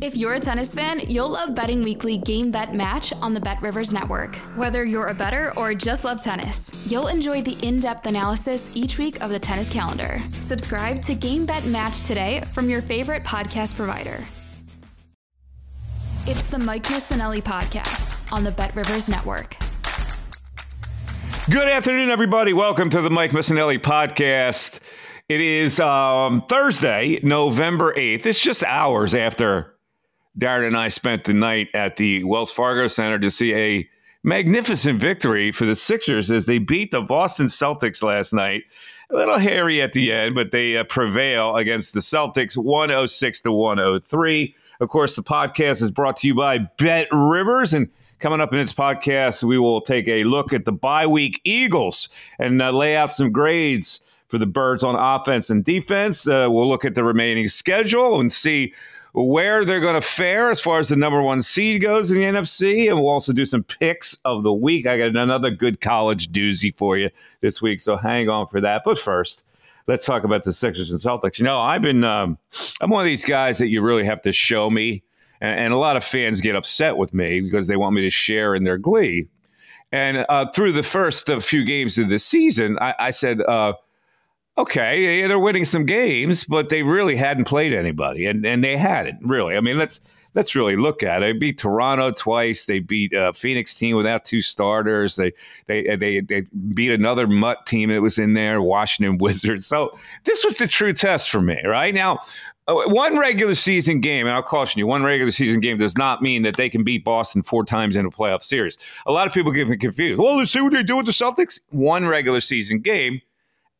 If you're a tennis fan, you'll love Betting Weekly Game Bet Match on the Bet Rivers Network. Whether you're a better or just love tennis, you'll enjoy the in depth analysis each week of the tennis calendar. Subscribe to Game Bet Match today from your favorite podcast provider. It's the Mike Missanelli Podcast on the Bet Rivers Network. Good afternoon, everybody. Welcome to the Mike Missanelli Podcast. It is um, Thursday, November 8th. It's just hours after Darren and I spent the night at the Wells Fargo Center to see a magnificent victory for the Sixers as they beat the Boston Celtics last night. A little hairy at the end, but they uh, prevail against the Celtics 106 to 103. Of course, the podcast is brought to you by Bet Rivers. And coming up in its podcast, we will take a look at the bye week Eagles and uh, lay out some grades for the Birds on offense and defense. Uh, we'll look at the remaining schedule and see where they're going to fare as far as the number one seed goes in the NFC. And we'll also do some picks of the week. I got another good college doozy for you this week. So hang on for that. But first, let's talk about the Sixers and Celtics. You know, I've been, um, I'm one of these guys that you really have to show me. And, and, a lot of fans get upset with me because they want me to share in their glee. And uh, through the first few games of the season, I, I said, uh, okay, they're winning some games, but they really hadn't played anybody, and and they hadn't really. I mean, let's let's really look at it. They beat Toronto twice. They beat a Phoenix team without two starters. They they they they beat another mutt team that was in there, Washington Wizards. So this was the true test for me. Right now, uh, one regular season game, and I'll caution you, one regular season game does not mean that they can beat Boston four times in a playoff series. A lot of people get confused. Well, let's see what they do with the Celtics. One regular season game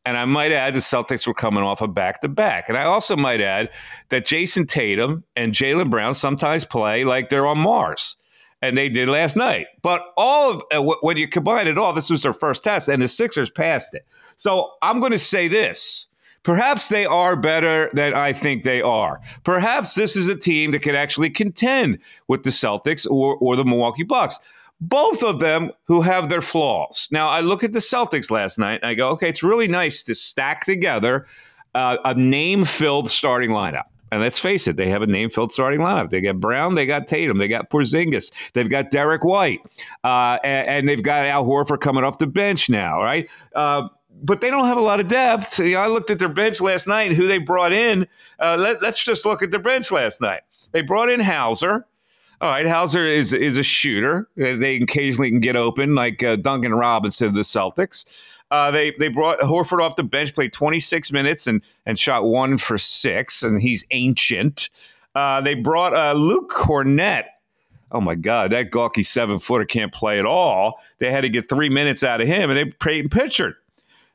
and I might add the Celtics were coming off a back to back. And I also might add that Jayson Tatum and Jaylen Brown sometimes play like they're on Mars. And they did last night. But all of uh, when you combine it all, this was their first test, and the Sixers passed it. So I'm going to say this. Perhaps they are better than I think they are. Perhaps this is a team that could actually contend with the Celtics or, or the Milwaukee Bucks both of them who have their flaws. Now, I look at the Celtics last night and I go, okay, it's really nice to stack together uh, a name filled starting lineup. And let's face it, they have a name filled starting lineup. They got Brown, they got Tatum, they got Porzingis, they've got Derrick White, uh, and, and, they've got Al Horford coming off the bench now, right? Uh, but they don't have a lot of depth. You know, I looked at their bench last night and who they brought in. Uh, let, us just look at their bench last night. They brought in Hauser. All right, Hauser is is a shooter. They occasionally can get open, like uh, Duncan Robinson of the Celtics. Uh, they they brought Horford off the bench, played 26 minutes and and shot one for six, and he's ancient. Uh, they brought uh, Luke Kornet. Oh my God, that gawky seven footer can't play at all. They had to get three minutes out of him, and they Payton Pritchard,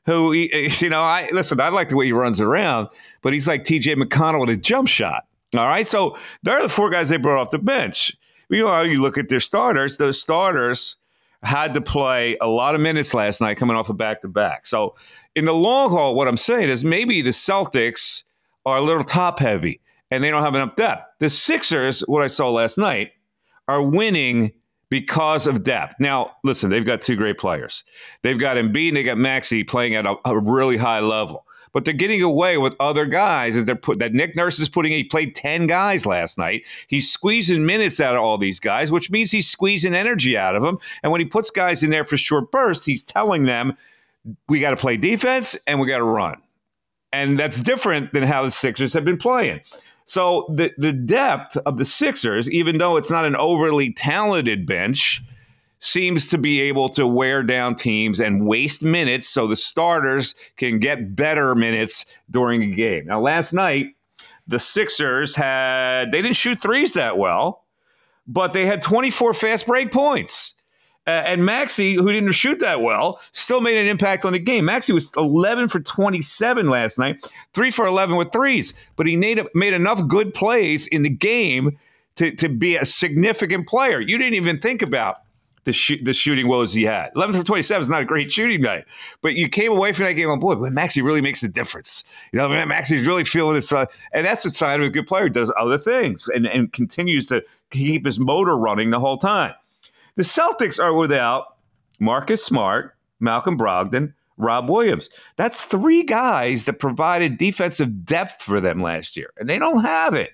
who you know, I listen. I like the way he runs around, but he's like T.J. McConnell with a jump shot. All right. So there are the four guys they brought off the bench. You know, you look at their starters, those starters had to play a lot of minutes last night coming off a of back to back. So in the long haul, what I'm saying is maybe the Celtics are a little top heavy and they don't have enough depth. The Sixers, what I saw last night, are winning because of depth. Now, listen, they've got two great players. They've got Embiid and they got Maxey playing at a, a really high level but they're getting away with other guys that they're put that Nick Nurse is putting. He played ten guys last night. He's squeezing minutes out of all these guys, which means he's squeezing energy out of them. And when he puts guys in there for short bursts, he's telling them we got to play defense and we got to run. And that's different than how the Sixers have been playing. So the the depth of the Sixers, even though it's not an overly talented bench, seems to be able to wear down teams and waste minutes so the starters can get better minutes during a game. Now, last night, the Sixers had, they didn't shoot threes that well, but they had 24 fast break points. Uh, and Maxey, who didn't shoot that well, still made an impact on the game. Maxey was 11 for 27 last night, 3 for 11 with threes, but he made, made enough good plays in the game to, to be a significant player. You didn't even think about the sh- the shooting woes he had. 11 for 27 is not a great shooting night, but you came away from that game on boy, but Maxey really makes a difference. You know, man, Maxey's really feeling it, uh, and that's a sign of a good player. Does other things and, and continues to keep his motor running the whole time. The Celtics are without Marcus Smart, Malcolm Brogdon, Rob Williams. That's three guys that provided defensive depth for them last year, and they don't have it.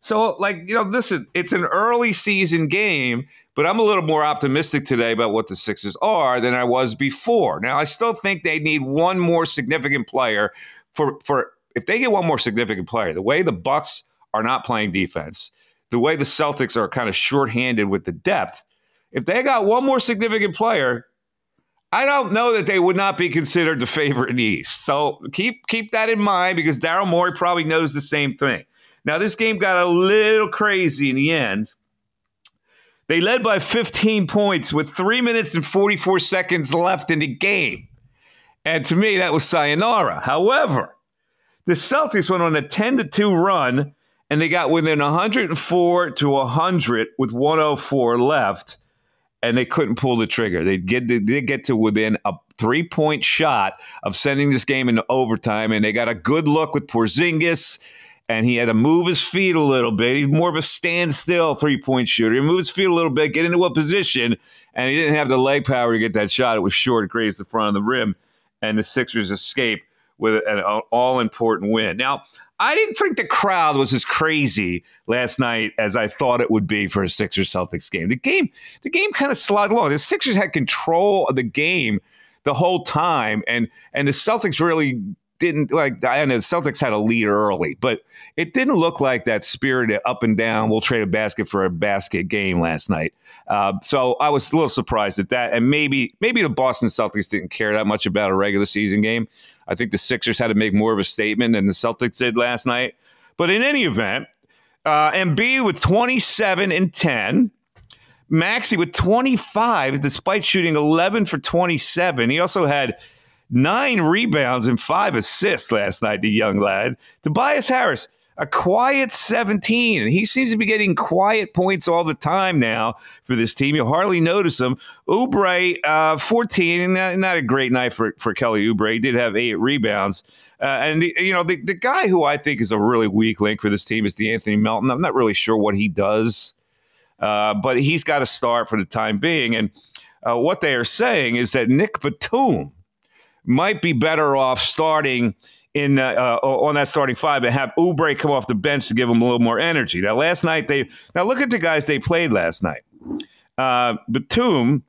So, like, you know, this is it's an early season game, but I'm a little more optimistic today about what the Sixers are than I was before. Now, I still think they need one more significant player for for if they get one more significant player, the way the Bucks are not playing defense, the way the Celtics are kind of shorthanded with the depth, if they got one more significant player, I don't know that they would not be considered the favorite in the East. So keep keep that in mind because Daryl Morey probably knows the same thing. Now, this game got a little crazy in the end. They led by 15 points with three minutes and 44 seconds left in the game. And to me, that was sayonara. However, the Celtics went on a 10 to 2 run and they got within 104 to 100 with 104 left and they couldn't pull the trigger. They get they did get to within a three point shot of sending this game into overtime, and they got a good look with Porzingis and he had to move his feet a little bit. He's more of a standstill three point shooter. He moved his feet a little bit, get into a position, and he didn't have the leg power to get that shot. It was short, it grazed the front of the rim, and the Sixers escape with an all important win. Now, I didn't think the crowd was as crazy last night as I thought it would be for a Sixers Celtics game. The game, the game kind of slogged along. The Sixers had control of the game the whole time, and and the Celtics really didn't like I know the Celtics had a lead early, but it didn't look like that spirited up and down. We'll trade a basket for a basket game last night. Uh, so I was a little surprised at that, and maybe maybe the Boston Celtics didn't care that much about a regular season game. I think the Sixers had to make more of a statement than the Celtics did last night. But in any event, uh, Embiid with 27 and 10. Maxey with 25, despite shooting 11 for 27. He also had nine rebounds and five assists last night, the young lad. Tobias Harris, a quiet 17. And he seems to be getting quiet points all the time now for this team. You'll hardly notice him. Oubre, uh, 14. Not, not, a great night for, for Kelly Oubre. He did have eight rebounds. Uh, and, the, you know, the, the guy who I think is a really weak link for this team is De'Anthony Melton. I'm not really sure what he does, uh, but he's got to start for the time being. And uh, what they are saying is that Nick Batum, might be better off starting in uh, uh, on that starting five and have Oubre come off the bench to give them a little more energy. Now, last night they now look at the guys they played last night. Uh, Batum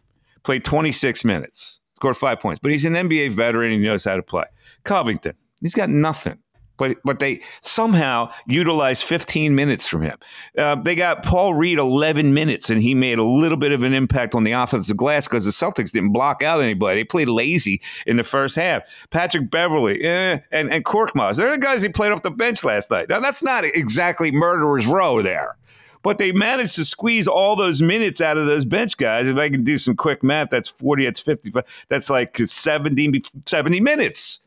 played 26 minutes, scored five points, but he's an NBA veteran and he knows how to play. Covington, he's got nothing but but they somehow utilized 15 minutes from him. Uh, they got Paul Reed 11 minutes, and he made a little bit of an impact on the offensive glass because the Celtics didn't block out anybody. They played lazy in the first half. Patrick Beverley eh, and and Korkmaz, they're the guys he played off the bench last night. Now that's not exactly murderers row there. But they managed to squeeze all those minutes out of those bench guys. If I can do some quick math, that's 40, that's 50, that's like 70, 70 minutes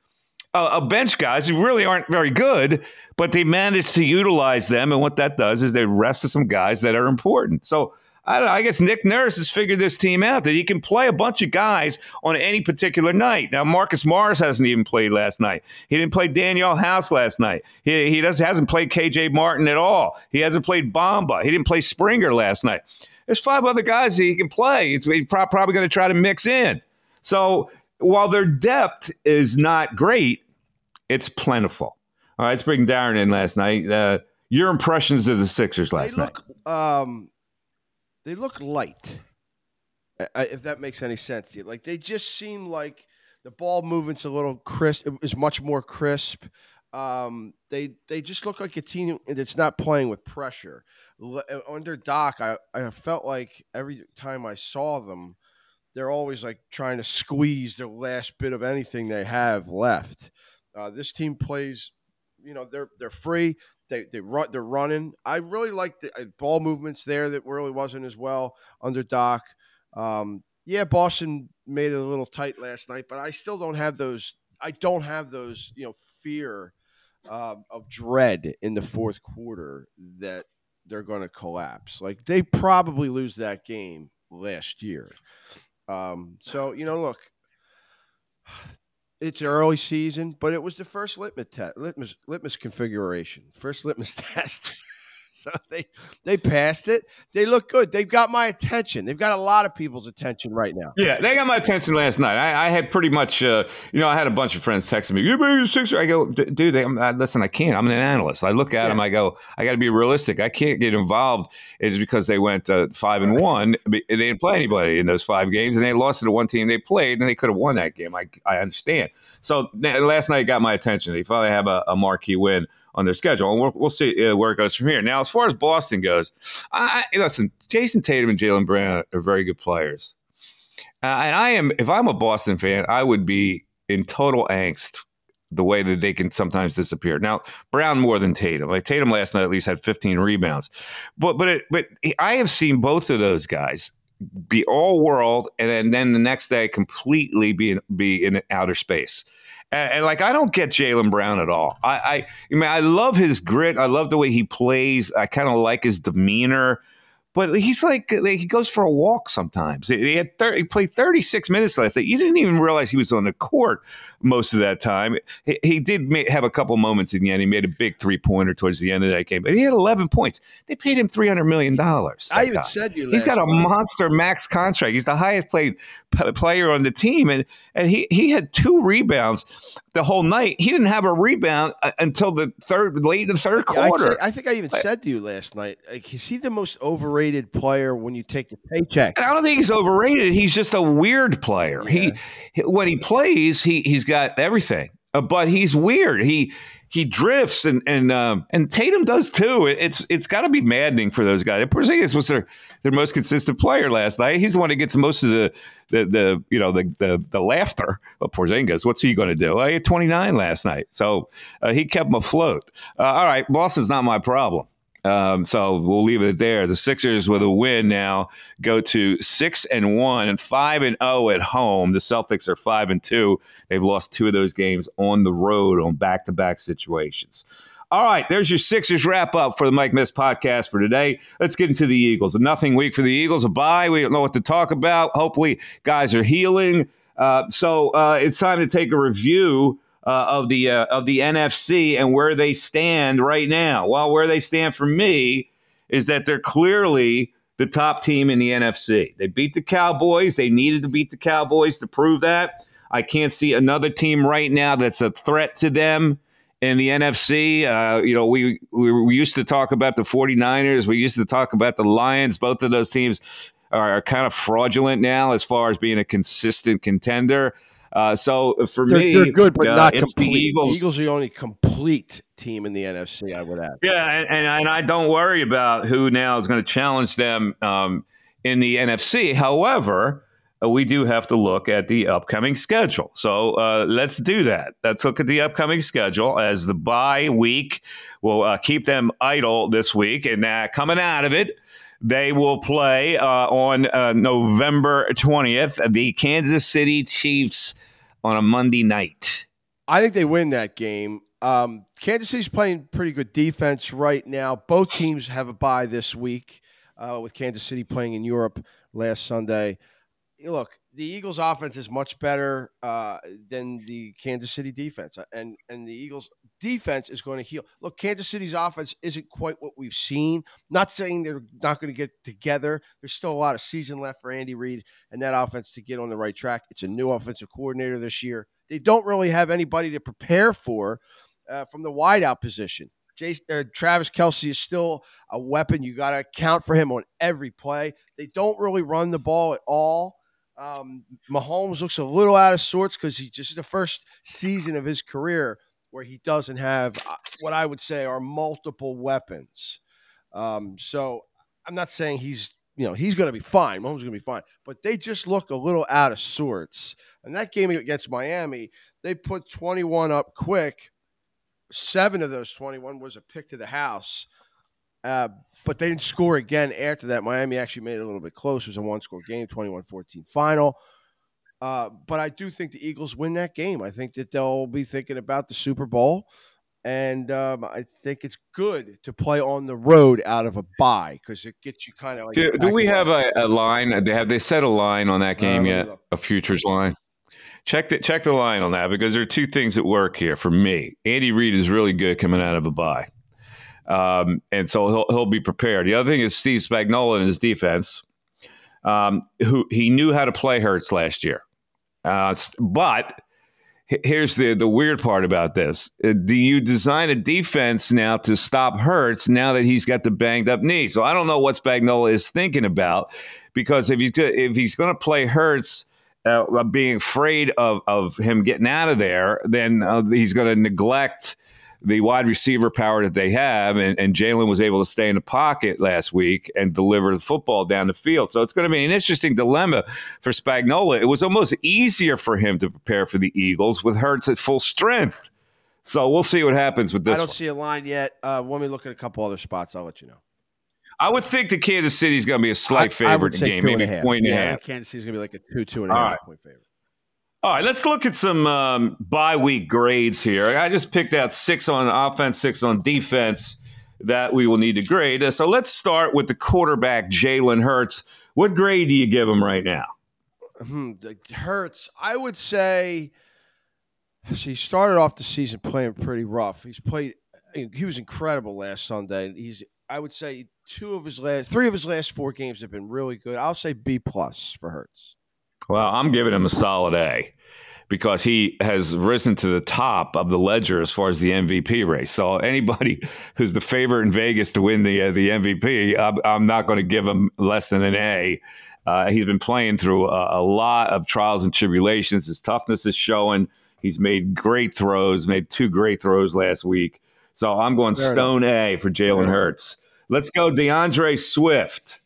uh, bench guys who really aren't very good, but they manage to utilize them. And what that does is they rest some guys that are important. So I, know, I guess Nick Nurse has figured this team out that he can play a bunch of guys on any particular night. Now Marcus Morris hasn't even played last night. He didn't play Danuel House last night. He, he does, hasn't played KJ Martin at all. He hasn't played Bamba. He didn't play Springer last night. There's five other guys that he can play. He's probably going to try to mix in. So while their depth is not great, it's plentiful. All right, let's bring Darren in last night. Uh, your impressions of the Sixers last they look, night? Um, they look light, if that makes any sense to you. Like they just seem like the ball movement's a little crisp. It is much more crisp. Um, they they just look like a team that's not playing with pressure. Under Doc, I, I felt like every time I saw them, they're always like trying to squeeze the last bit of anything they have left. Uh, this team plays, you know, they're they're free. They they run they're running. I really like the uh, ball movements there that really wasn't as well under Doc. Um, yeah, Boston made it a little tight last night, but I still don't have those. I don't have those, you know, fear uh, of dread in the fourth quarter that they're going to collapse. Like they probably lose that game last year. Um, so you know, look, it's early season, but it was the first litmus test, litmus, litmus configuration, first litmus test. So they they passed it. They look good. They've got my attention. They've got a lot of people's attention right now. Yeah, they got my attention last night. I, I had pretty much, uh, you know, I had a bunch of friends texting me, "You Sixer?" I go, "Dude, they, I, listen, I can't. I'm an analyst. I look at yeah. them. I go, I got to be realistic. I can't get involved. It's because they went uh, five and one. They didn't play anybody in those five games, and they lost to the one team they played, and they could have won that game. I I understand. So last night got my attention. They finally have a, a marquee win on their schedule. And we'll, we'll see uh, where it goes from here. Now, as far as Boston goes, I, listen, Jayson Tatum and Jaylen Brown are very good players. Uh, and I am, if I'm a Boston fan, I would be in total angst the way that they can sometimes disappear. Now, Brown more than Tatum. Like Tatum last night at least had 15 rebounds. But but it, but I have seen both of those guys be all world and then, then the next day completely be in, be in outer space. And, and, like I don't get Jaylen Brown at all. I, I, I mean I love his grit. I love the way he plays. I kind of like his demeanor. But he's like he goes for a walk sometimes. He had 30, he played 36 minutes last night. You didn't even realize he was on the court most of that time. He, he did have a couple moments in the end. He made a big three pointer towards the end of that game, but he had 11 points. They paid him 300 million dollars. I even guy. said you. He's got a monster max contract. He's the highest paid player on the team, and and he he had two rebounds the whole night. He didn't have a rebound uh, until the third, late in the third yeah, quarter. I, I, think I even said to you last night, like, is he the most overrated player when you take the paycheck? I don't think he's overrated. He's just a weird player. Yeah. He when he plays, he he's got everything, uh, but he's weird. He he drifts and and um, and Tatum does too. It's it's got to be maddening for those guys. Porzingis was their their most consistent player last night. He's the one that gets most of the the, the you know the, the the laughter of Porzingis. What's he going to do? I had 29 last night, so uh, he kept them afloat. Uh, all right, Boston's not my problem. Um, so we'll leave it there. The Sixers with a win now go to six and one and five and zero oh at home. The Celtics are five and two. They've lost two of those games on the road on back to back situations. All right, there's your Sixers wrap up for the Mike Miss podcast for today. Let's get into the Eagles. A nothing week for the Eagles. A bye. We don't know what to talk about. Hopefully, guys are healing. Uh, so uh, it's time to take a review uh, of the uh, of the NFC and where they stand right now. Well, where they stand for me is that they're clearly the top team in the NFC. They beat the Cowboys. They needed to beat the Cowboys to prove that. I can't see another team right now that's a threat to them in the NFC. Uh, you know, we, we, we used to talk about the 49ers. We used to talk about the Lions. Both of those teams are, are kind of fraudulent now as far as being a consistent contender. Uh, so for they're, me, they're good, but uh, not complete. The Eagles. Eagles are the only complete team in the NFC. I would add. Yeah, and, and, and I don't worry about who now is going to challenge them um, in the NFC. However, uh, we do have to look at the upcoming schedule. So uh, let's do that. Let's look at the upcoming schedule as the bye week will uh, keep them idle this week, and uh, coming out of it. They will play uh, on uh, November 20th, the Kansas City Chiefs on a Monday night. I think they win that game. Um, Kansas City's playing pretty good defense right now. Both teams have a bye this week, uh, with Kansas City playing in Europe last Sunday. Look, the Eagles' offense is much better uh, than the Kansas City defense, and and the Eagles' defense is going to heal. Look, Kansas City's offense isn't quite what we've seen. Not saying they're not going to get together. There's still a lot of season left for Andy Reid and that offense to get on the right track. It's a new offensive coordinator this year. They don't really have anybody to prepare for uh, from the wideout position. Jason, uh, Travis Kelce is still a weapon. You got to account for him on every play. They don't really run the ball at all. Um, Mahomes looks a little out of sorts because he just the first season of his career where he doesn't have uh, what I would say are multiple weapons. Um, so I'm not saying he's you know he's going to be fine. Mahomes is going to be fine, but they just look a little out of sorts. And that game against Miami, they put 21 up quick. Seven of those 21 was a pick to the house. Uh, but they didn't score again after that. Miami actually made it a little bit closer. It was a one score game, 21 14 final. Uh, but I do think the Eagles win that game. I think that they'll be thinking about the Super Bowl. and um, I think it's good to play on the road out of a bye because it gets you kind of like. Do, do we have a, a, line? Have they set a line on that game uh, yet? A futures line? Check the check the line on that because there are two things at work here for me. Andy Reid is really good coming out of a bye, um, and so he'll he'll be prepared. The other thing is Steve Spagnuolo and his defense, um, who he knew how to play Hurts last year, uh, but here's the the weird part about this. Uh, do you design a defense now to stop Hurts now that he's got the banged up knee? So I don't know what Spagnuolo is thinking about because if he's if he's going to play Hurts. Uh, being afraid of, of him getting out of there, then uh, he's going to neglect the wide receiver power that they have, and, and Jalen was able to stay in the pocket last week and deliver the football down the field. So it's going to be an interesting dilemma for Spagnuolo. It was almost easier for him to prepare for the Eagles with Hurts at full strength. So we'll see what happens with this. I don't one. see a line yet. Uh, let me look at a couple other spots. I'll let you know. I would think the Kansas City is going to be a slight favorite in the game, maybe a point and yeah, a half. Kansas City is going to be like a two, two and a half right. point favorite. All right, let's look at some um, bye week grades here. I just picked out six on offense, six on defense that we will need to grade. So let's start with the quarterback, Jalen Hurts. What grade do you give him right now? Hmm, Hurts, I would say. He started off the season playing pretty rough. He's played. He was incredible last Sunday. He's. I would say two of his last, three of his last four games have been really good. I'll say B plus for Hurts. Well, I'm giving him a solid A because he has risen to the top of the ledger as far as the MVP race. So anybody who's the favorite in Vegas to win the uh, the MVP, I'm, I'm not going to give him less than an A. Uh, he's been playing through a, a, lot of trials and tribulations. His toughness is showing. He's made great throws, made two great throws last week. So I'm going Fair stone enough. A for Jalen Hurts. Let's go, DeAndre Swift.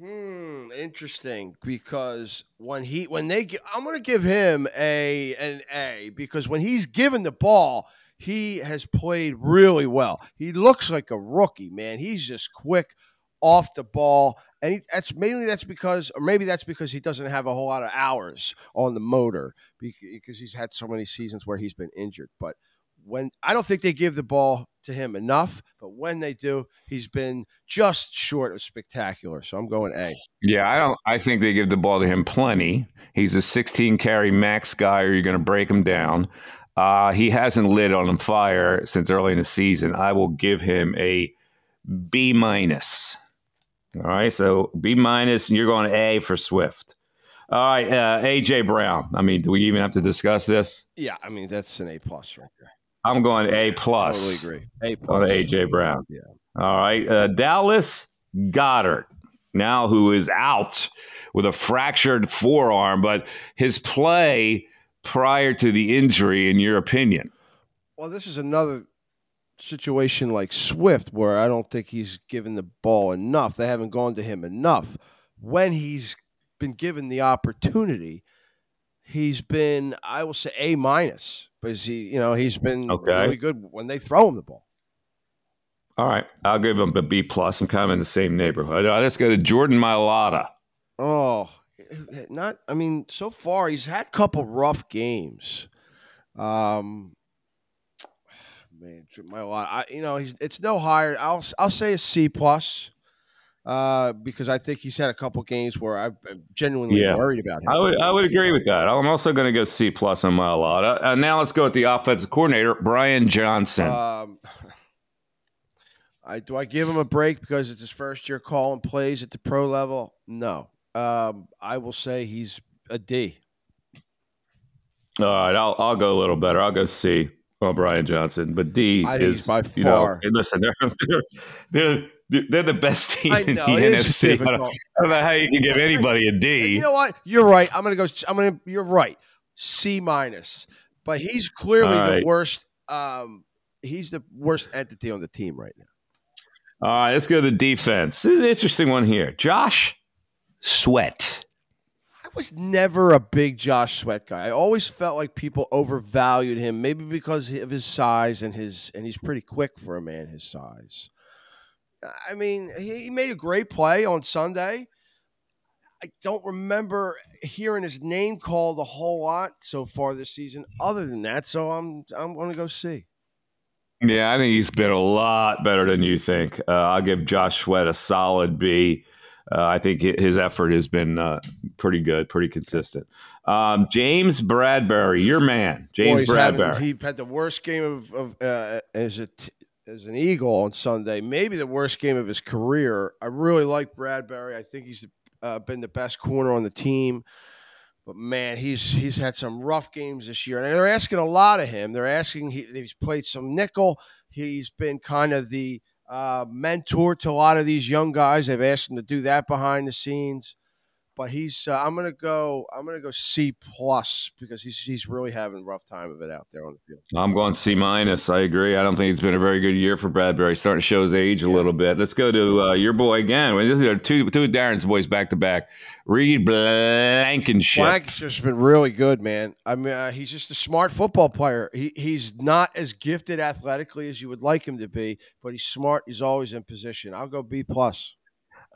Hmm, interesting. Because when he when they I'm going to give him a an A because when he's given the ball, he has played really well. He looks like a rookie, man. He's just quick off the ball, and he, that's mainly that's because, or maybe that's because he doesn't have a whole lot of hours on the motor because he's had so many seasons where he's been injured. But when I don't think they give the ball to him enough, but when they do, he's been just short of spectacular. So I'm going A. Yeah, I don't. I think they give the ball to him plenty. He's a 16 carry max guy, or you're going to break him down. Uh, he hasn't lit on fire since early in the season. I will give him a B minus. All right, so B minus, and you're going A for Swift. All right, uh, AJ Brown. I mean, do we even have to discuss this? Yeah, I mean that's an A plus right there. I'm going A plus. Totally agree. A plus on AJ Brown. Yeah. All right, uh, Dallas Goedert, now who is out with a fractured forearm, but his play prior to the injury, in your opinion? Well, this is another situation like Swift where I don't think he's given the ball enough. They haven't gone to him enough. When he's been given the opportunity, he's been, I will say, A minus because he, you know, he's been okay. really good when they throw him the ball. All right, I'll give him a B plus. I'm kind of in the same neighborhood. Uh, let's go to Jordan Mailata. Oh, not. I mean, so far he's had a couple rough games. Um, man, Mailata. I, you know, he's it's no higher. I'll I'll say a C plus uh, because I think he's had a couple games where I'm genuinely yeah. worried about him. I would, I would agree with that. I'm also going to go C plus on Mailata. Uh, now let's go with the offensive coordinator, Brian Johnson. Um, I do I give him a break because it's his first year calling plays at the pro level? No. Um, I will say he's a D. All right, I'll I'll go a little better. I'll go C on Brian Johnson, but D I is by far. You know, listen, they're, they're they're the best team in the NFC. I don't, I don't, know how you can give anybody a D. You know what? You're right. I'm gonna go. I'm gonna. You're right. C minus. But he's clearly right. the worst. Um, he's the worst entity on the team right now. All right, let's go to the defense. This is an interesting one here. Josh Sweat. I was never a big Josh Sweat guy. I always felt like people overvalued him, maybe because of his size and his and he's pretty quick for a man his size. I mean, he made a great play on Sunday. I don't remember hearing his name called a whole lot so far this season. Other than that, so I'm I'm going to go see. Yeah, I think he's been a lot better than you think. Uh, I'll give Josh Sweat a solid B. Uh, I think his effort has been uh, pretty good, pretty consistent. Um, James Bradberry, your man, James Boy, Bradberry. Having, he had the worst game of, of uh, as a t- as an Eagle on Sunday, maybe the worst game of his career. I really like Bradberry. I think he's uh, been the best corner on the team. But man, he's he's had some rough games this year, and they're asking a lot of him. They're asking he, he's played some nickel. He's been kind of the uh, mentor to a lot of these young guys. They've asked him to do that behind the scenes but he's uh, I'm gonna go I'm gonna go C plus because he's he's really having a rough time of it out there on the field. I'm going C minus. I agree. I don't think it's been a very good year for Bradberry. Starting to show his age a little bit. Let's go to uh, your boy again. This is two two of Darren's boys back to back. Reed Blankenship. Blankenship's been really good, man. I mean, uh, he's just a smart football player. He he's not as gifted athletically as you would like him to be, but he's smart. He's always in position. I'll go B plus.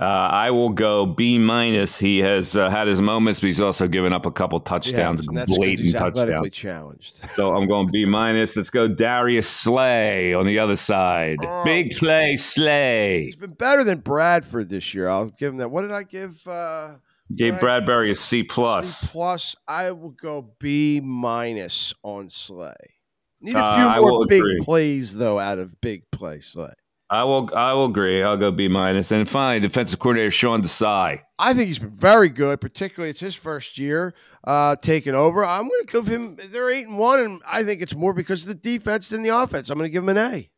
Uh, I will go B minus. He has uh, had his moments, but he's also given up a couple touchdowns, yeah, blatant touchdowns. challenged. So I'm going B minus. Let's go Darius Slay on the other side. Oh, Big play Slay. He's been better than Bradford this year. I'll give him that. What did I give? Uh, Gave Bradberry a C plus. C plus. I will go B minus on Slay. Need a few uh, more big agree. plays though out of big play Slay. I will. I will agree. I'll go B minus. And finally, defensive coordinator Sean Desai. I think he's been very good. Particularly, it's his first year uh, taking over. I'm going to give him. They're eight and one, and I think it's more because of the defense than the offense. I'm going to give him an A.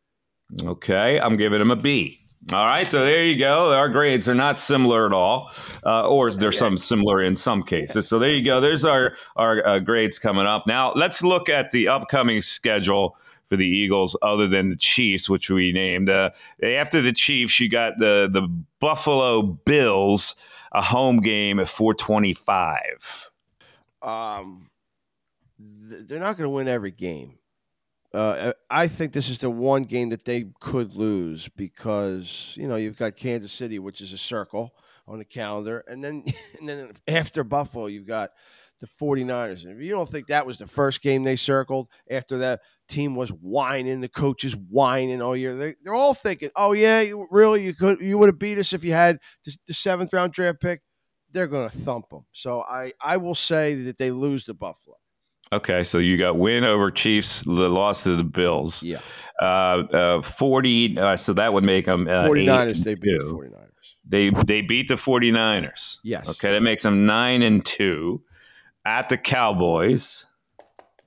Okay, I'm giving him a B. All right, so there you go. Our grades are not similar at all, uh, or there's some similar in some cases. So there you go. There's our our uh, grades coming up. Now let's look at the upcoming schedule for the Eagles other than the Chiefs, which we named. Uh, after the Chiefs, you got the the Buffalo Bills, a home game at 425. Um, they're not going to win every game. Uh, I think this is the one game that they could lose because you know you've got Kansas City, which is a circle on the calendar, and then and then after Buffalo, you've got the 49ers. And if you don't think that was the first game they circled after that team was whining, the coaches whining all year, they, they're all thinking, oh, yeah, you, really, you could you would have beat us if you had the, the seventh round draft pick. They're going to thump them. So I, I will say that they lose to Buffalo. Okay, so you got win over Chiefs, the loss to the Bills. Yeah. Uh, uh, 40, uh, so that would make them uh, 49ers. They beat the 49ers. They, they beat the 49ers. Yes. Okay, that makes them 9 and 2 at the Cowboys.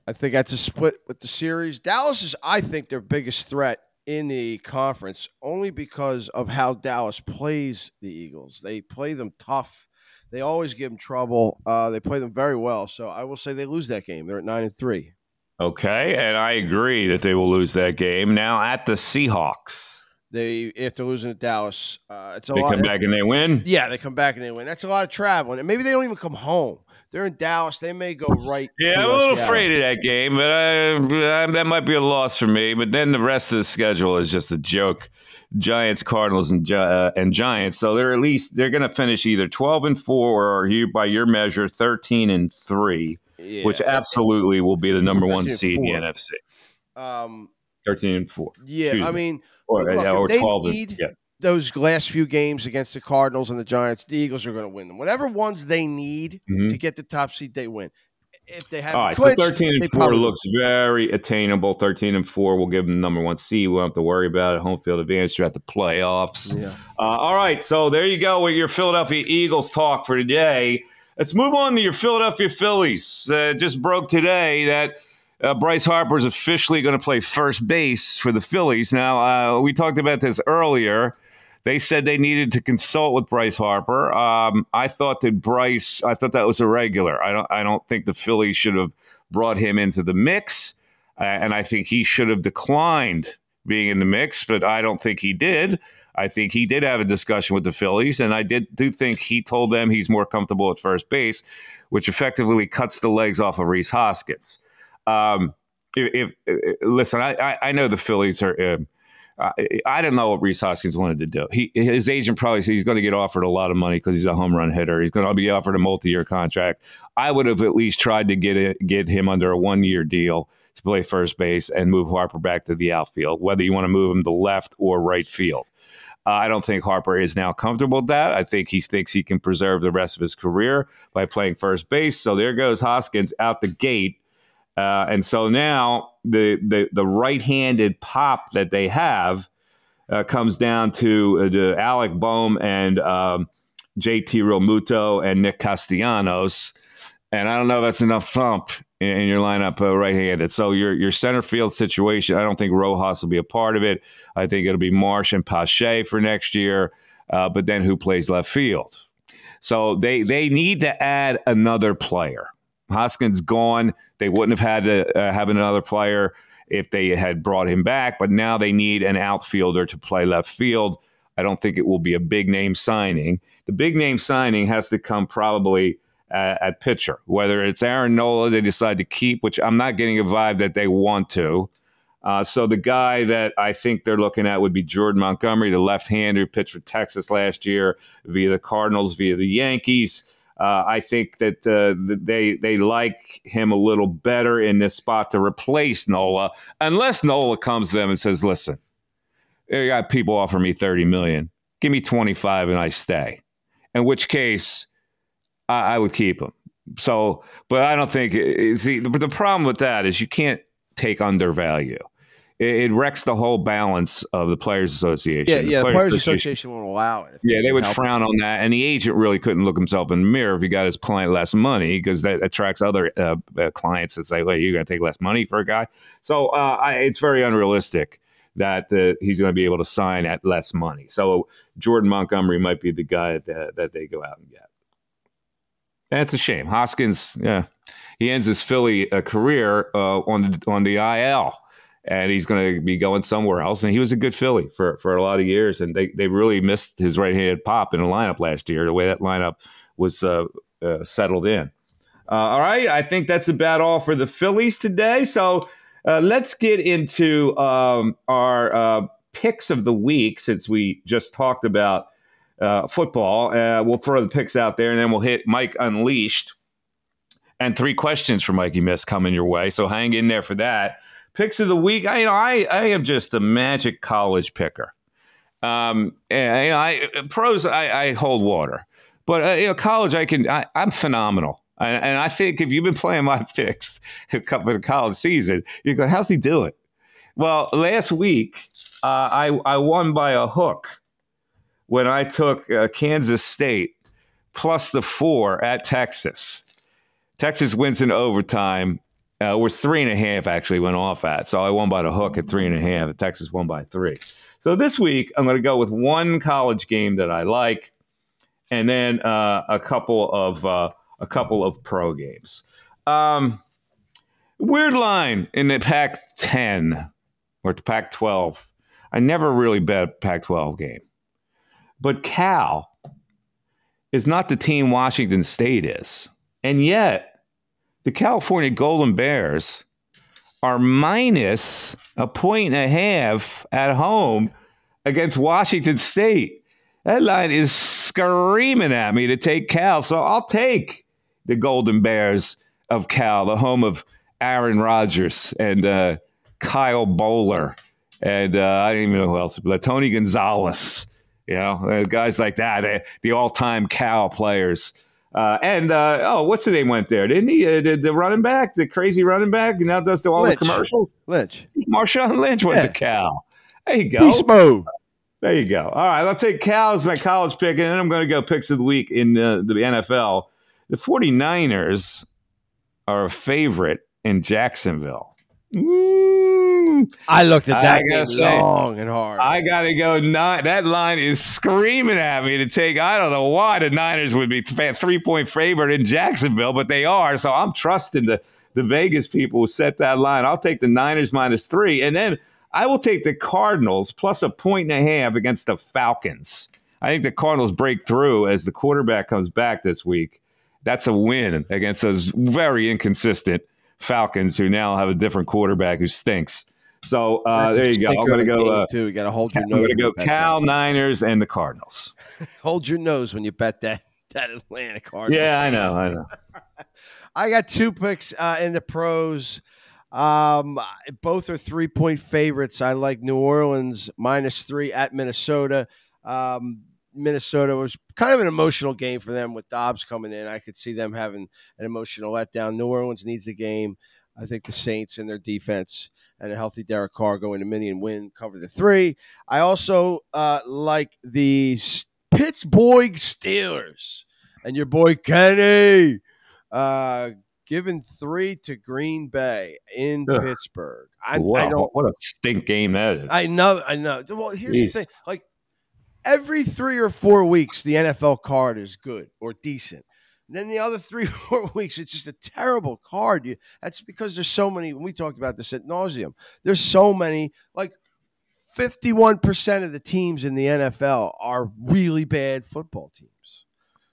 I think that's a split with the series. Dallas is, I think, their biggest threat in the conference only because of how Dallas plays the Eagles. They play them tough. They always give them trouble. Uh, they play them very well. So I will say they lose that game. They're at nine and three. Okay, and I agree that they will lose that game. Now at the Seahawks. They after losing to Dallas, uh, it's a they lot. They come back and they win. Yeah, they come back and they win. That's a lot of traveling, and maybe they don't even come home. They're in Dallas. They may go right. Yeah, I'm a little afraid of that game, but I, I, that might be a loss for me. But then the rest of the schedule is just a joke. Giants, Cardinals, and uh, and Giants. So they're at least they're going to finish either 12 and four or you by your measure 13 and three, yeah. which absolutely will be the number one seed in the NFC. Um, 13 and four. Yeah, Excuse I mean, or, look, or 12 need, and, yeah those last few games against the Cardinals and the Giants, the Eagles are going to win them. Whatever ones they need mm-hmm. to get the top seed, they win. If they have all right, clinched, so thirteen and four looks very attainable. Thirteen and four, we'll give them number one seed. We won't have to worry about it. Home field advantage throughout the playoffs. Yeah. Uh, all right, so there you go with your Philadelphia Eagles talk for today. Let's move on to your Philadelphia Phillies. Uh, just broke today that uh, Bryce Harper is officially going to play first base for the Phillies. Now, uh, we talked about this earlier. They said they needed to consult with Bryce Harper. Um, I thought that Bryce, I thought that was irregular. I don't, I don't think the Phillies should have brought him into the mix, uh, and I think he should have declined being in the mix. But I don't think he did. I think he did have a discussion with the Phillies, and I did do think he told them he's more comfortable at first base, which effectively cuts the legs off of Rhys Hoskins. Um, if, if, if, listen, I, I, know the Phillies are. Uh, I, I don't know what Rhys Hoskins wanted to do. He, his agent probably said he's going to get offered a lot of money because he's a home run hitter. He's going to be offered a multi-year contract. I would have at least tried to get it, get him under a one-year deal to play first base and move Harper back to the outfield, whether you want to move him to left or right field. I don't think Harper is now comfortable with that. I think he thinks he can preserve the rest of his career by playing first base. So there goes Hoskins out the gate uh, and so now the, the, the right handed pop that they have uh, comes down to, uh, to Alec Bohm and um, JT Realmuto and Nick Castellanos. And I don't know if that's enough thump in, in your lineup uh, right handed. So your, your center field situation, I don't think Rojas will be a part of it. I think it'll be Marsh and Pache for next year. Uh, but then who plays left field? So they, they need to add another player. Hoskins gone. They wouldn't have had to uh, have another player if they had brought him back, but now they need an outfielder to play left field. I don't think it will be a big name signing. The big name signing has to come probably at, at pitcher, whether it's Aaron Nola they decide to keep, which I'm not getting a vibe that they want to. Uh, so the guy that I think they're looking at would be Jordan Montgomery, the left-hander, pitched for Texas last year via the Cardinals, via the Yankees. Uh, I think that uh, they they like him a little better in this spot to replace Nola, unless Nola comes to them and says, "Listen, I got people offer me thirty million. Give me twenty five, and I stay." In which case, I, I would keep him. So, but I don't think. See, but the problem with that is you can't take undervalue it, wrecks the whole balance of the Players Association. Yeah, the yeah. Players the Players Association, Association won't allow it. Yeah, they would frown on that, and the agent really couldn't look himself in the mirror if he got his client less money because that attracts other uh, uh, clients that say, "Well, you're going to take less money for a guy." So uh, I, it's very unrealistic that uh, he's going to be able to sign at less money. So Jordan Montgomery might be the guy that, that they go out and get. That's a shame. Hoskins, yeah, he ends his Philly uh, career uh, on the on the IL and he's going to be going somewhere else. And he was a good Philly for, for a lot of years, and they, they really missed his right handed pop in the lineup last year. The way that lineup was uh, uh, settled in. Uh, all right, I think that's about all for the Phillies today. So uh, let's get into um, our uh, picks of the week since we just talked about uh, football. we'll throw the picks out there, and then we'll hit Mike Unleashed. And three questions for Mikey Miss coming your way. So hang in there for that picks of the week. I you know I I am just a magic college picker. Um, and you know, I pros I, I hold water, but uh, you know college I can I, am phenomenal. And, and, I think if you've been playing my picks couple of college season, you're going, how's he doing? Well, last week uh, I I won by a hook when I took uh, Kansas State plus the four at Texas. Texas wins in overtime uh, was three and a half actually went off at. So I won by the hook at three and a half. Texas won by three. So this week I'm going to go with one college game that I like, and then uh, a couple of uh, a couple of pro games. Um, weird line in the Pac-10 or the Pac-12. I never really bet Pac-12 game, but Cal is not the team Washington State is, and yet the California Golden Bears are minus a point and a half at home against Washington State. That line is screaming at me to take Cal. So I'll take the Golden Bears of Cal, the home of Aaron Rodgers and uh, Kyle Boller, And uh, I don't even know who else, but Tony Gonzalez, you know, uh, guys like that, the all time Cal players. Uh, and uh, oh, what's the name went there? Didn't he? Uh, the, the, running back, the crazy running back, now does the, all Lynch. the commercials. Lynch, Marshawn Lynch went yeah. to Cal. There you go. Beast mode. There you go. All right, I'll take Cal as my college pick, and then I'm going to go picks of the week in uh, the NFL. The 49ers are a favorite in Jacksonville. I looked at that game say, long and hard. I got to go nine. That line is screaming at me to take. I don't know why the Niners would be three point favorite in Jacksonville, but they are. So I'm trusting the the Vegas people who set that line. I'll take the Niners minus three, and then I will take the Cardinals plus a point and a half against the Falcons. I think the Cardinals break through as the quarterback comes back this week. That's a win against those very inconsistent Falcons who now have a different quarterback who stinks. So uh, there you go. I'm going to go. Uh, too. You got to hold your I'm nose. going to go Cal, Niners, and the Cardinals. Hold your nose when you bet that that Atlanta Cardinals. Yeah, I know. I know. I got two picks uh, in the pros. Um, both are three point favorites. I like New Orleans minus three at Minnesota. Um, Minnesota was kind of an emotional game for them with Dobbs coming in. I could see them having an emotional letdown. New Orleans needs the game. I think the Saints and their defense and a healthy Derek Carr go into mini and win, cover the three. I also uh, like the Pittsburgh Steelers and your boy Kenny uh, giving three to Green Bay in Ugh. Pittsburgh. I, wow, I don't. what a stink game that is. I know. I know. Well, here's Jeez. the thing: like every three or four weeks, the NFL card is good or decent. And then the other three or four weeks, it's just a terrible card. You, that's because there's so many. When We talked about this at nauseum. There's so many. Like 51% of the teams in the NFL are really bad football teams.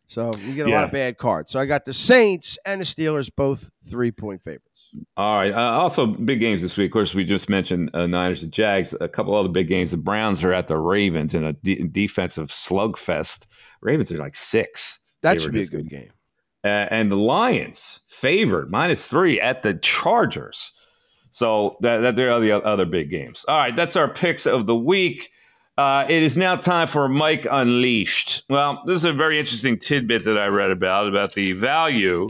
So you get a lot of bad cards. So I got the Saints and the Steelers both three point favorites. All right. Uh, also, big games this week. Of course, we just mentioned uh, Niners and Jags. A couple other big games. The Browns are at the Ravens in a de- defensive slugfest. Ravens are like six. That They should be a good game. Uh, and the Lions favored minus three at the Chargers. So that, that there are the other big games. All right, that's our picks of the week. Uh, it is now time for Mike Unleashed. Well, this is a very interesting tidbit that I read about about the value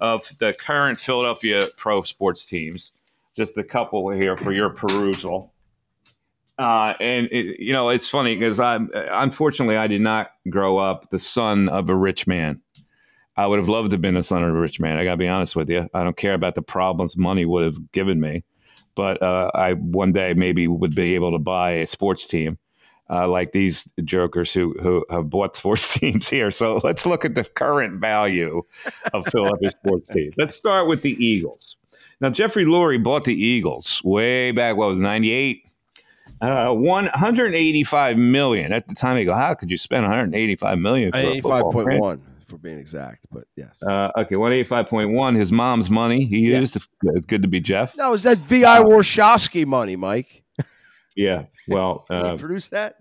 of the current Philadelphia pro sports teams. Just a couple here for your perusal. Uh, and it, you know, it's funny because I'm unfortunately I did not grow up the son of a rich man. I would have loved to have been a son of a rich man. I got to be honest with you. I don't care about the problems money would have given me, but uh, I one day maybe would be able to buy a sports team. Uh, like these jokers who who have bought sports teams here. So let's look at the current value of Philadelphia sports teams. Let's start with the Eagles. Now Jeffrey Lurie bought the Eagles way back. What was ninety eight? Uh, 185 million at the time. They go, how could you spend 185 million? For 85.1 for being exact, but yes. Uh, okay, one eighty five point one. His mom's money he Yeah. used. Good, good to be Jeff. no, is that V.I. Warshawski money, Mike? Yeah. Well, Did uh, you produce that?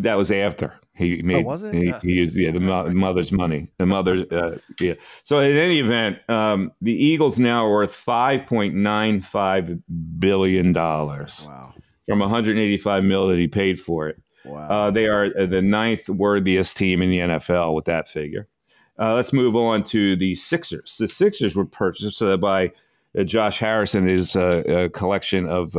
that was after he made. was it? He, Ah. he used yeah the mo- mother's money. The mother. Uh, yeah. So in any event, um, the Eagles now are worth five point nine five billion dollars Wow. from one hundred eighty five mil that he paid for it. Wow. Uh, they are uh, the ninth worthiest team in the NFL with that figure. Uh, let's move on to the Sixers. The Sixers were purchased uh, by uh, Josh Harrison, his uh, collection of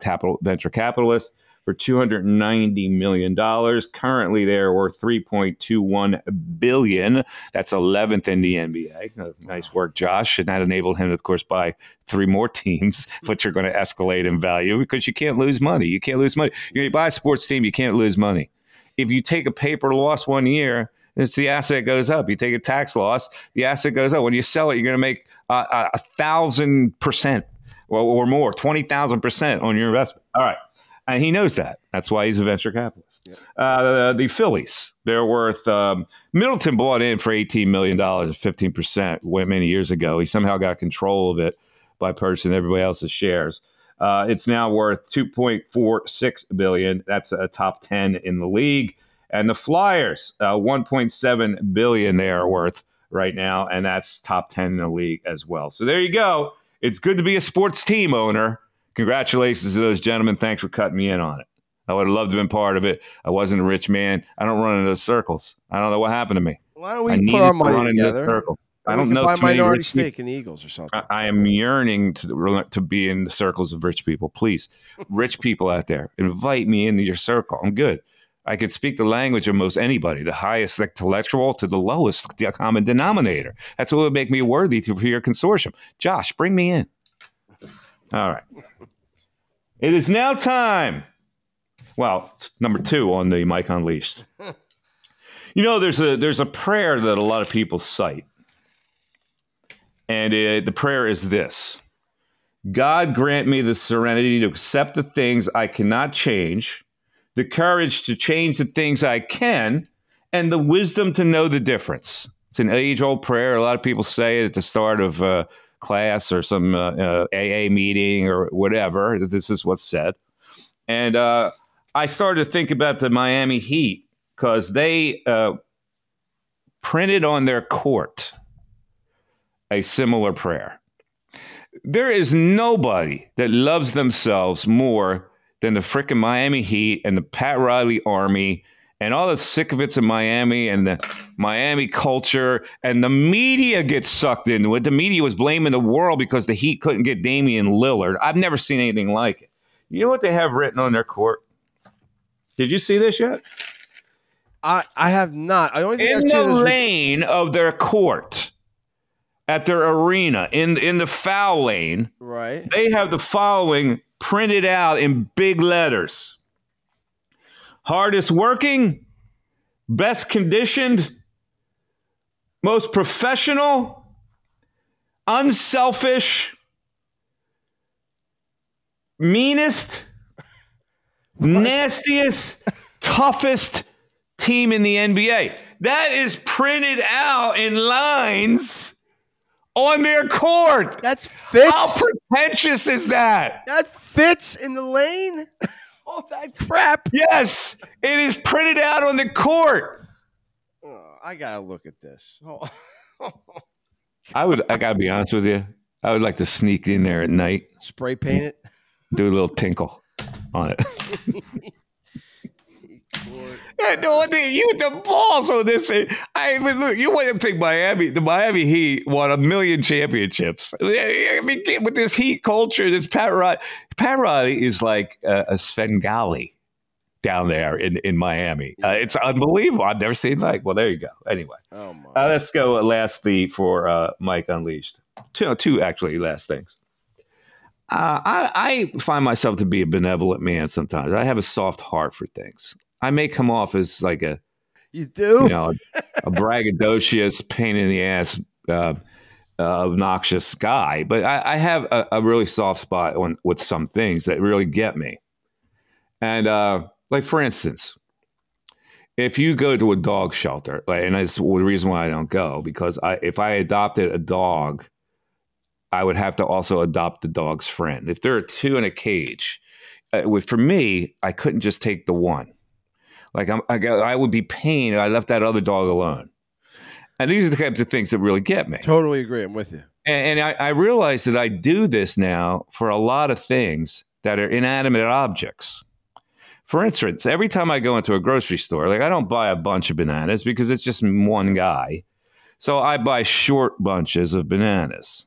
capital venture capitalists, for two hundred ninety million dollars. Currently, they're worth 3.21 billion. That's eleventh in the NBA. Uh, nice work, Josh, and that enabled him, of course, buy three more teams, which are going to escalate in value because you can't lose money. You can't lose money. You, buy a sports team, you can't lose money. If you take a paper loss one year, it's the asset goes up. You take a tax loss, the asset goes up. When you sell it, you're going to make a- thousand percent or, or more, twenty thousand percent on your investment. All right. And he knows that. That's why he's a venture capitalist. Uh, the Phillies, they're worth. Um, Middleton bought in for $18 million, 15% many years ago. He somehow got control of it by purchasing everybody else's shares. Uh, it's now worth 2.46 billion. That's a top 10 in the league. And the Flyers, uh, 1.7 billion they are worth right now, and that's top 10 in the league as well. So there you go. It's good to be a sports team owner. Congratulations to those gentlemen. Thanks for cutting me in on it. I would have loved to have been part of it. I wasn't a rich man. I don't run in those circles. I don't know what happened to me. Why don't we needed put our money together? circles. I don't know buy minority people. stake in Eagles or something. I, I am yearning to to be in the circles of rich people. Please, rich people out there, invite me into your circle. I'm good. I could speak the language of most anybody, the highest intellectual to the lowest common denominator. That's what would make me worthy to, for your consortium. Josh, bring me in. All right. It is now time. Well, it's number two on the Mike Unleashed. You know, there's a there's a prayer that a lot of people cite. And it, the prayer is this God grant me the serenity to accept the things I cannot change, the courage to change the things I can, and the wisdom to know the difference. It's an age old prayer. A lot of people say it at the start of uh, class or some uh, uh, AA meeting or whatever. This is what's said. And uh, I started to think about the Miami Heat because they uh, printed on their court a similar prayer. There is nobody that loves themselves more than the frickin' Miami Heat and the Pat Riley Army and all the sick of it's in Miami and the Miami culture and the media gets sucked into it. The media was blaming the world because the Heat couldn't get Damian Lillard. I've never seen anything like it. You know what they have written on their court? Did you see this yet? I I have not. I only think In I've the lane of their court, at their arena, in in the foul lane, right. they have the following printed out in big letters hardest working, best conditioned, most professional, unselfish, meanest, nastiest, toughest team in the NBA. That is printed out in lines on their court. That's fits. How pretentious is that? that fits in the lane. All that crap. Yes, it is printed out on the court. Oh, I gotta look at this. Oh. I would. I gotta be honest with you. I would like to sneak in there at night, Spray paint it. do a little tinkle on it. Yeah, no, what the- you the balls on this. thing. I mean, look, you want to think Miami? The Miami Heat won a million championships. I mean, with this Heat culture, this Pat Riley, Pat Riley is like a, a Svengali down there in in Miami. Uh, it's unbelievable. I've never seen like. Well, there you go. Anyway, Oh my. uh, let's go lastly for uh, Mike Unleashed. Two, two actually last things. Uh, I, I find myself to be a benevolent man sometimes. I have a soft heart for things. I may come off as like a you do? you know a braggadocious, pain in the ass, uh, uh, obnoxious guy, but I, I have a, a really soft spot on with some things that really get me. And uh, like for instance, if you go to a dog shelter, like, and that's the reason why I don't go because I if I adopted a dog, I would have to also adopt the dog's friend. If there are two in a cage, uh, for me, I couldn't just take the one. Like I'm, I, I would be pained if I left that other dog alone. And these are the types of things that really get me. Totally agree. I'm with you. And, and I, I realize that I do this now for a lot of things that are inanimate objects. For instance, every time I go into a grocery store, like I don't buy a bunch of bananas because it's just one guy. So I buy short bunches of bananas.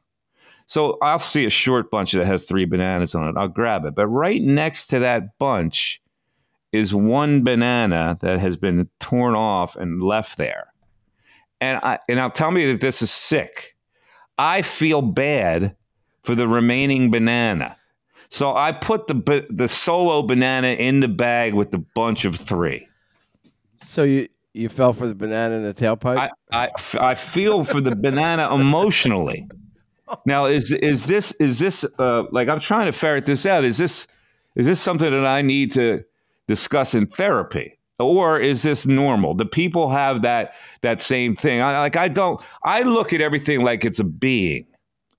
So I'll see a short bunch that has three bananas on it. I'll grab it. But right next to that bunch is one banana that has been torn off and left there. And I and I'll tell me that this is sick. I feel bad for the remaining banana. So I put the the solo banana in the bag with the bunch of three. So you you fell for the banana in the tailpipe? I, I, I feel for the banana emotionally. Now is is this is this uh, like I'm trying to ferret this out? Is this is this something that I need to discuss in therapy, or is this normal? Do people have that that same thing? I, like I don't. I look at everything like it's a being,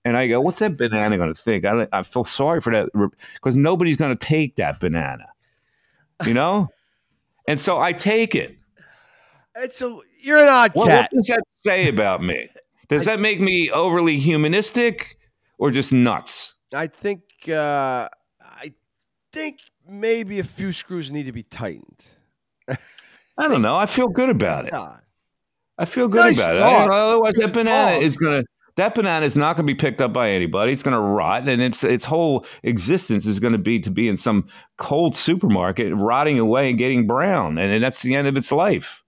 and I go, "What's that banana going to think?" I, I feel sorry for that because nobody's going to take that banana, you know. and so I take it. it's a you're an odd What, cat. what does that say about me? Does that make me overly humanistic or just nuts? I think uh, I think maybe a few screws need to be tightened. I don't know. I feel good about it. I feel It's good nice about it. Otherwise, that banana thought. is gonna that banana is not gonna be picked up by anybody. It's gonna rot, and its its whole existence is gonna be to be in some cold supermarket, rotting away and getting brown, and then that's the end of its life.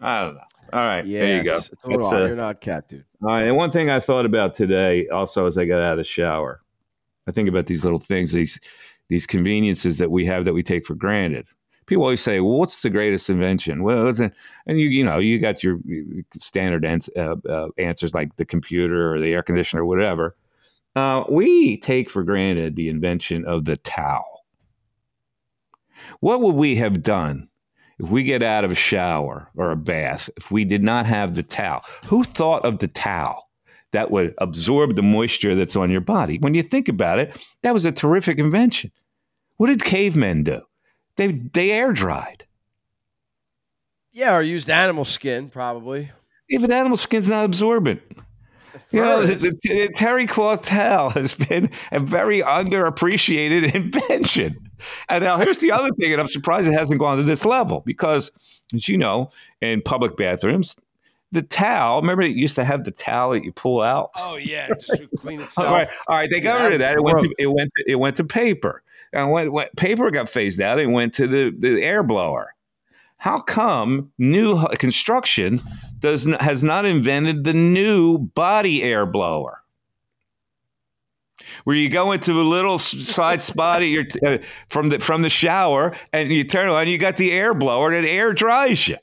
I don't know. All right, Yeah, there you go. It's, it's a That's, odd. uh, You're not cat, dude. All right, and one thing I thought about today, also as I got out of the shower, I think about these little things, these these conveniences that we have that we take for granted. People always say, "Well, what's the greatest invention?" Well, and you you know you got your standard ans- uh, uh, answers like the computer or the air conditioner or whatever. Uh, we take for granted the invention of the towel. What would we have done if we get out of a shower or a bath if we did not have the towel? Who thought of the towel? That would absorb the moisture that's on your body. When you think about it, that was a terrific invention. What did cavemen do? They they air dried. Yeah, or used animal skin, probably. Even animal skin's not absorbent. You know, the, the, the terry cloth towel has been a very underappreciated invention. And now here's the other thing, and I'm surprised it hasn't gone to this level because, as you know, in public bathrooms, the towel, remember it used to have the towel that you pull out? Oh yeah, just to clean itself. All right, all right. They got Yeah, rid of that. It went, to, it went. It went to paper. And when, when paper got phased out, it went to the, the air blower. How come new construction does not, has not invented the new body air blower? Where you go into a little side spot at your, uh, from the from the shower, and you turn it on, you got the air blower that air dries you.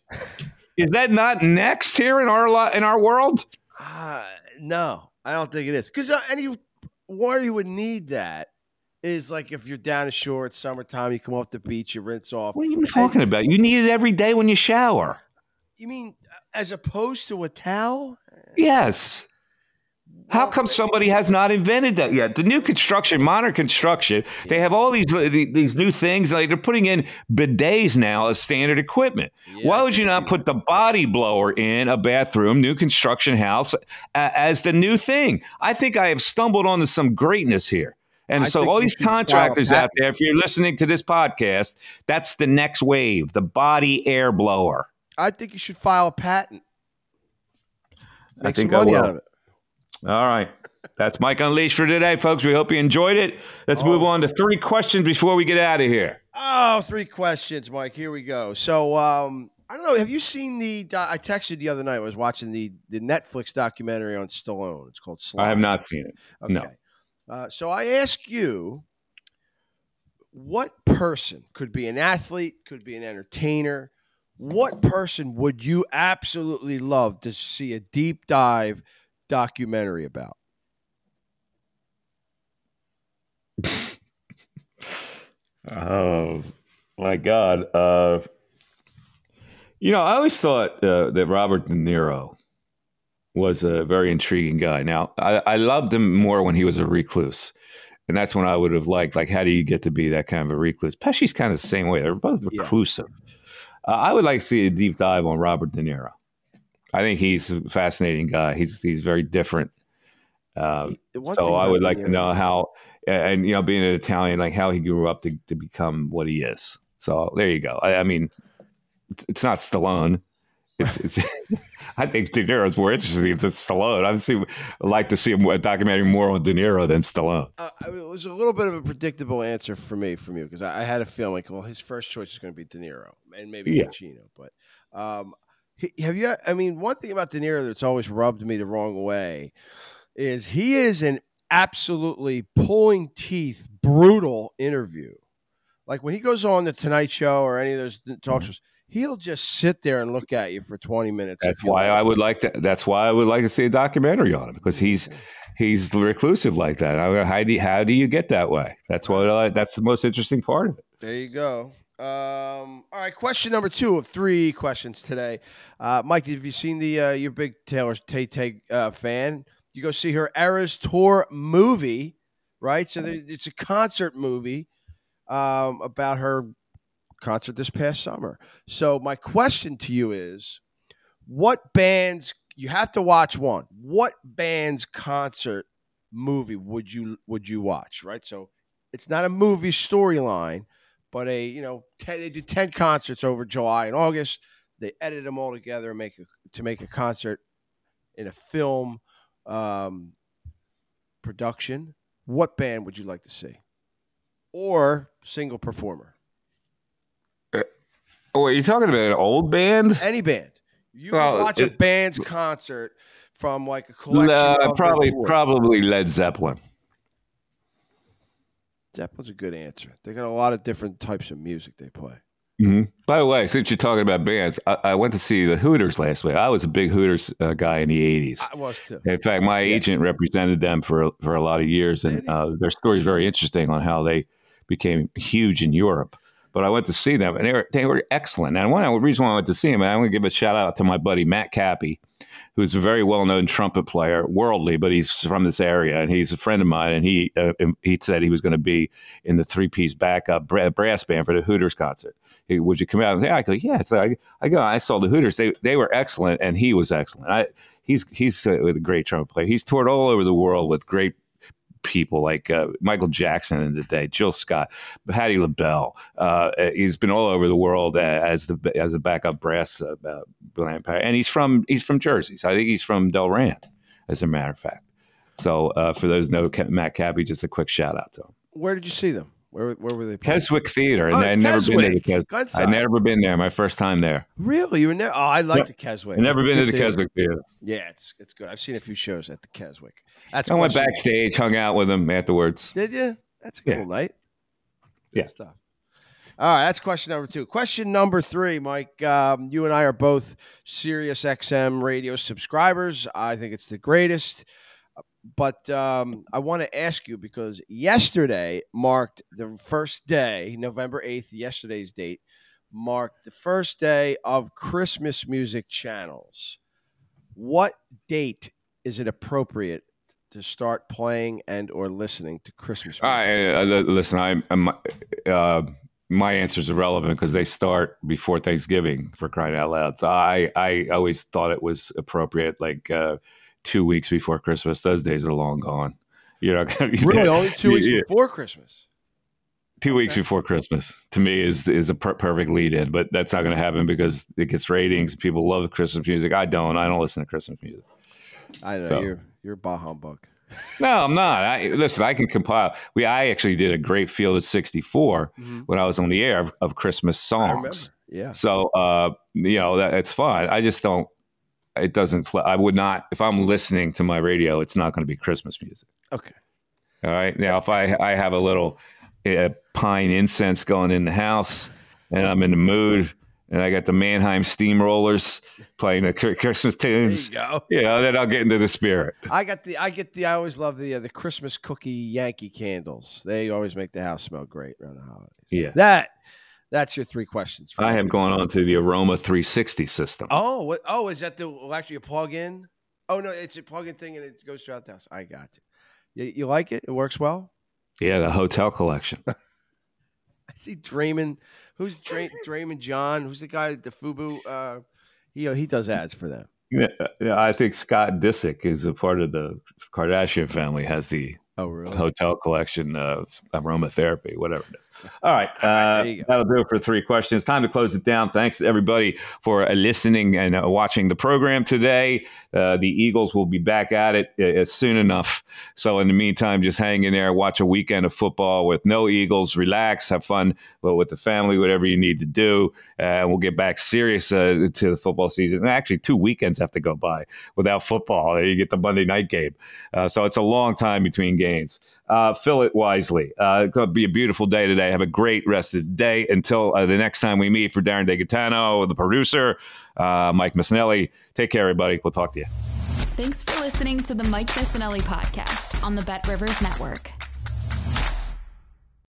Is that not next here in our in our world? Uh, no, I don't think it is. Because uh, any why you would need that is like if you're down the shore, it's summertime, you come off the beach, you rinse off. What are you talking about? You need it every day when you shower. You mean uh, as opposed to a towel? Yes. How come somebody has not invented that yet? The new construction, modern construction, they have all these uh, these new things. Like they're putting in bidets now as standard equipment. Yeah, Why would you not put the body blower in a bathroom, new construction house, a- as the new thing? I think I have stumbled onto some greatness here. And I so, all these should file a contractors out there, if you're listening to this podcast, that's the next wave the body air blower. I think you should file a patent. I Make think some I money will. out of it. All right. That's Mike Unleashed for today, folks. We hope you enjoyed it. Let's move on to three questions before we get out of here. Oh, three questions, Mike. Here we go. So, um, I don't know. Have you seen the? I texted the other night. I was watching the the Netflix documentary on Stallone. It's called. Sly. I have not seen it. Okay. No. Uh, so I ask you, what person could be an athlete, could be an entertainer? What person would you absolutely love to see a deep dive documentary about? Oh, my God. Uh, you know, I always thought uh, that Robert De Niro was a very intriguing guy. Now, I, I loved him more when he was a recluse. And that's when I would have liked, like, how do you get to be that kind of a recluse? Pesci's kind of the same way. They're both Yeah. reclusive. Uh, I would like to see a deep dive on Robert De Niro. I think he's a fascinating guy. He's he's very different. Uh, so I would like to know how, and you know, being an Italian, like how he grew up to, to become what he is. So there you go. I, I mean, it's- not Stallone. It's, it's I think De Niro's more interesting than Stallone. I'd see, like to see a documentary more on De Niro than Stallone. Uh, it was a little bit of a predictable answer for me from you because I, I had a feeling like, well, his first choice is going to be De Niro and maybe Yeah. Pacino. But um, have you? I mean, one thing about De Niro that's always rubbed me the wrong way is he is an absolutely pulling teeth, brutal interview. Like when he goes on the Tonight Show or any of those talk mm-hmm. shows, he'll just sit there and look at you for twenty minutes. That's why let I would like to. That's why I would like to see a documentary on him because mm-hmm. he's he's reclusive like that. I, how do you, how do you get that way? That's what I, that's the most interesting part of it. There you go. Um, all right, question number two of three questions today. Uh, Mike, have you seen the uh, your big Taylor Tay Tay uh, fan? You go see her Eras Tour movie, right? So there, it's a concert movie um, about her concert this past summer. So my question to you is, what bands you have to watch one? What band's concert movie would you would you watch? Right. So it's not a movie storyline, but a you know 10, they did ten concerts over July and August. They edited them all together and make a, to make a concert in a film um, production. What band would you like to see, or single performer? Oh, are you talking about an old band? Any band. You Well, watch a band's concert from like a collection. Uh, of probably probably Led Zeppelin. Zeppelin's a good answer. They got a lot of different types of music they play. By the way, since you're talking about bands, I, I went to see the Hooters last week. I was a big Hooters uh, guy in the '80s. I was too. In fact, my agent represented them for for a lot of years, and uh, their story is very interesting on how they became huge in Europe. but I went to see them, and they were they were excellent. And one reason why I went to see them, I want to give a shout out to my buddy Matt Cappy, who's a very well known trumpet player, worldly, but he's from this area, and he's a friend of mine. And he uh, he said he was going to be in the three piece backup brass band for the Hooters concert. He, Would you come out and say? I go, yeah. So I, I go. I saw the Hooters. They they were excellent, and he was excellent. I, he's he's a, a great trumpet player. He's toured all over the world with great people like uh, Michael Jackson in the day, Jill Scott, Patti LaBelle. Uh, he's been all over the world as the as a backup brass uh, and he's from he's from Jersey. So I think he's from Delran, as a matter of fact. So uh, for those know Matt Cappy, just a quick shout out to him. Where did you see them? Where, where were they? Playing? Keswick Theater, and oh, I'd never been to the Keswick. I'd never been there. My first time there. Really, you were there? Oh, I like the Keswick. I've never been to the Keswick Theater. Yeah, it's it's good. I've seen a few shows at the Keswick. That's I went backstage, hung out with them afterwards. Did you? That's a cool yeah. night. Good yeah. Stuff. All right, that's question number two. Question number three, Mike. Um, you and I are both Sirius XM radio subscribers. I think it's the greatest. But um, I want to ask you because yesterday marked the first day, November 8th, yesterday's date, marked the first day of Christmas music channels. What date is it appropriate to start playing and or listening to Christmas music? I, uh, listen, I, I'm, uh, my answer is irrelevant because they start before Thanksgiving for crying out loud. So I, I always thought it was appropriate, like uh, – two weeks before Christmas. Those days are long gone. You know, really only two weeks yeah. before Christmas. Two okay. weeks before Christmas to me is is a per- perfect lead in, but that's not going to happen because it gets ratings. People love Christmas music. I don't. I don't listen to Christmas music. I know so. you're you're bah humbug. no, I'm not. I listen. I can compile. We I actually did a great field of 64 mm-hmm. when I was on the air of, of Christmas songs. Yeah. So uh, you know that it's fine. I just don't it doesn't. I would not if I'm listening to my radio. It's not going to be Christmas music. Okay. All right. Now, if I I have a little uh, pine incense going in the house, and I'm in the mood, and I got the Mannheim Steamrollers playing the Christmas tunes. There you go. Yeah, you know, then I'll get into the spirit. I got the I get the I always love the uh, the Christmas cookie Yankee candles. They always make the house smell great around the holidays. Yeah. That that's your three questions. I have gone on to the Aroma 360 system. Oh, what, oh, is that the actually a plug-in? Oh no, it's a plug-in thing and it goes throughout the house. I got you. You, you like it? It works well. Yeah, the hotel collection. I see Draymond. Who's Dray, Draymond John? Who's the guy at the Fubu? Uh, he he does ads for them. Yeah, yeah, I think Scott Disick, who's a part of the Kardashian family, has the Oh, really? Hotel collection of aromatherapy, whatever it is. All right. Uh, that'll do it for three questions. Time to close it down. Thanks to everybody for uh, listening and uh, watching the program today. Uh, the Eagles will be back at it uh, soon enough. So, in the meantime, just hang in there, watch a weekend of football with no Eagles, relax, have fun with the family, whatever you need to do. And we'll get back serious uh, to the football season. And actually, two weekends have to go by without football. You get the Monday night game. so, it's a long time between games. Uh, fill it wisely. Uh, to be a beautiful day today. Have a great rest of the day. Until uh, the next time we meet for Darren DeGatano, the producer, uh, Mike Missanelli. Take care, everybody. We'll talk to you. Thanks for listening to the Mike Missanelli podcast on the BetRivers Network.